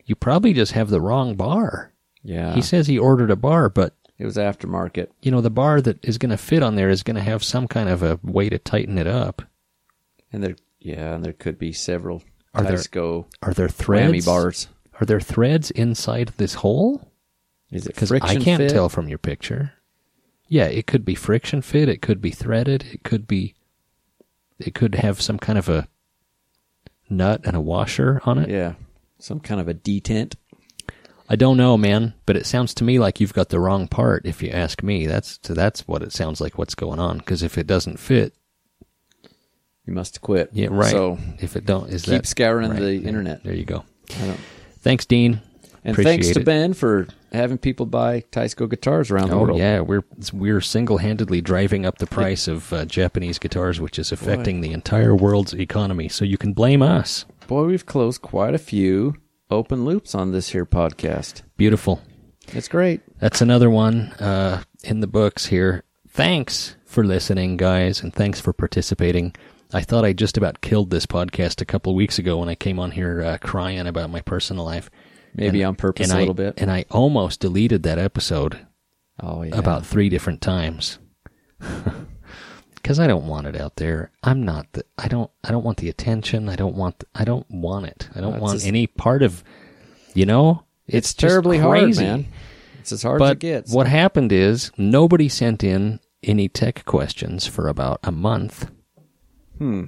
You probably just have the wrong bar. Yeah. He says he ordered a bar, but it was aftermarket. you know the bar that is going to fit on there is going to have some kind of a way to tighten it up. And there, yeah, and there could be several Are there Teisco Are there threads? bars. Are there threads inside this hole? Is it Because I can't fit? tell from your picture. Yeah, it could be friction fit. It could be threaded. It could be. It could have some kind of a nut and a washer on it. Yeah, some kind of a detent. I don't know, man, but it sounds to me like you've got the wrong part. If you ask me, that's that's what it sounds like. What's going on? Because if it doesn't fit, You must quit. yeah, right. So if it don't, is keep that scouring right, the internet. There you go. Thanks, Dean. and Appreciate thanks to it. Ben for having people buy Teisco guitars around the Oh world. yeah, we're we're single-handedly driving up the price of uh, Japanese guitars, which is affecting the entire world's economy. So you can blame us. Boy, we've closed quite a few open loops on this here podcast. Beautiful. It's great. That's another one uh, in the books here. Thanks for listening, guys, and thanks for participating. I thought I just about killed this podcast a couple of weeks ago when I came on here uh, crying about my personal life. Maybe And- on purpose a I- little bit. And I almost deleted that episode Oh yeah. about three different times because I don't want it out there. I'm not the. I don't. I don't want the attention. I don't want. I don't want it. I don't want just- any part of. You know, it's, it's, terribly hard, man. It's as hard as it gets. what happened is nobody sent in any tech questions for about a month. Hmm.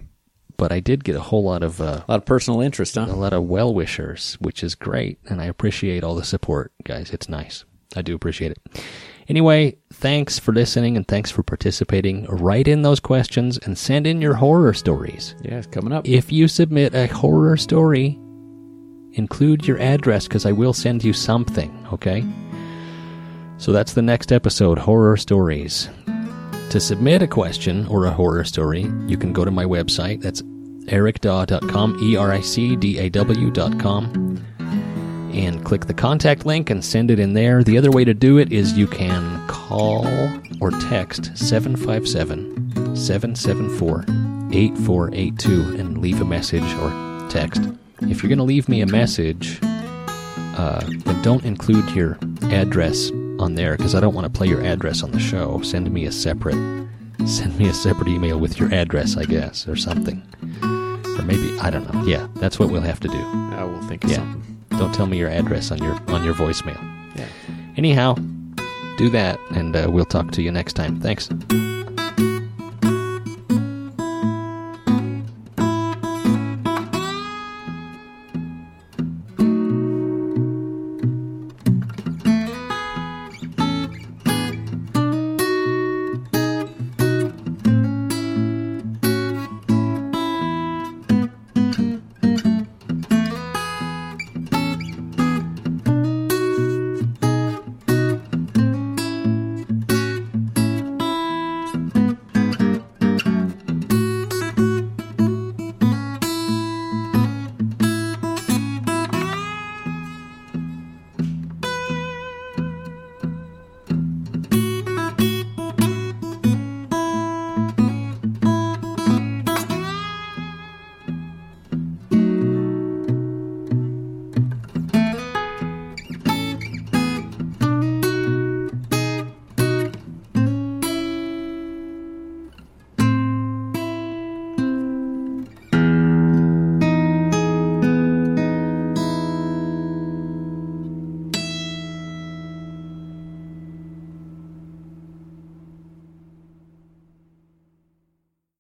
But I did get a whole lot of uh, A lot of personal interest, a lot of well wishers, which is great, and I appreciate all the support, guys. It's nice. I do appreciate it. Anyway, thanks for listening and thanks for participating. Write in those questions and send in your horror stories. Yeah, it's coming up. If you submit a horror story, include your address because I will send you something, okay? So that's the next episode Horror Stories. To submit a question or a horror story, you can go to my website. That's ericdaw.com, E R I C D A W.com, and click the contact link and send it in there. The other way to do it is you can call or text 757 774 8482 and leave a message or text. If you're going to leave me a message, uh, don't include your address on there because I don't want to play your address on the show. Send me a separate, send me a separate email with your address, I guess, or something, or maybe I don't know. Yeah, that's what we'll have to do. I will think of Yeah, something. don't tell me your address on your on your voicemail. Yeah. Anyhow, do that, and uh, we'll talk to you next time. Thanks.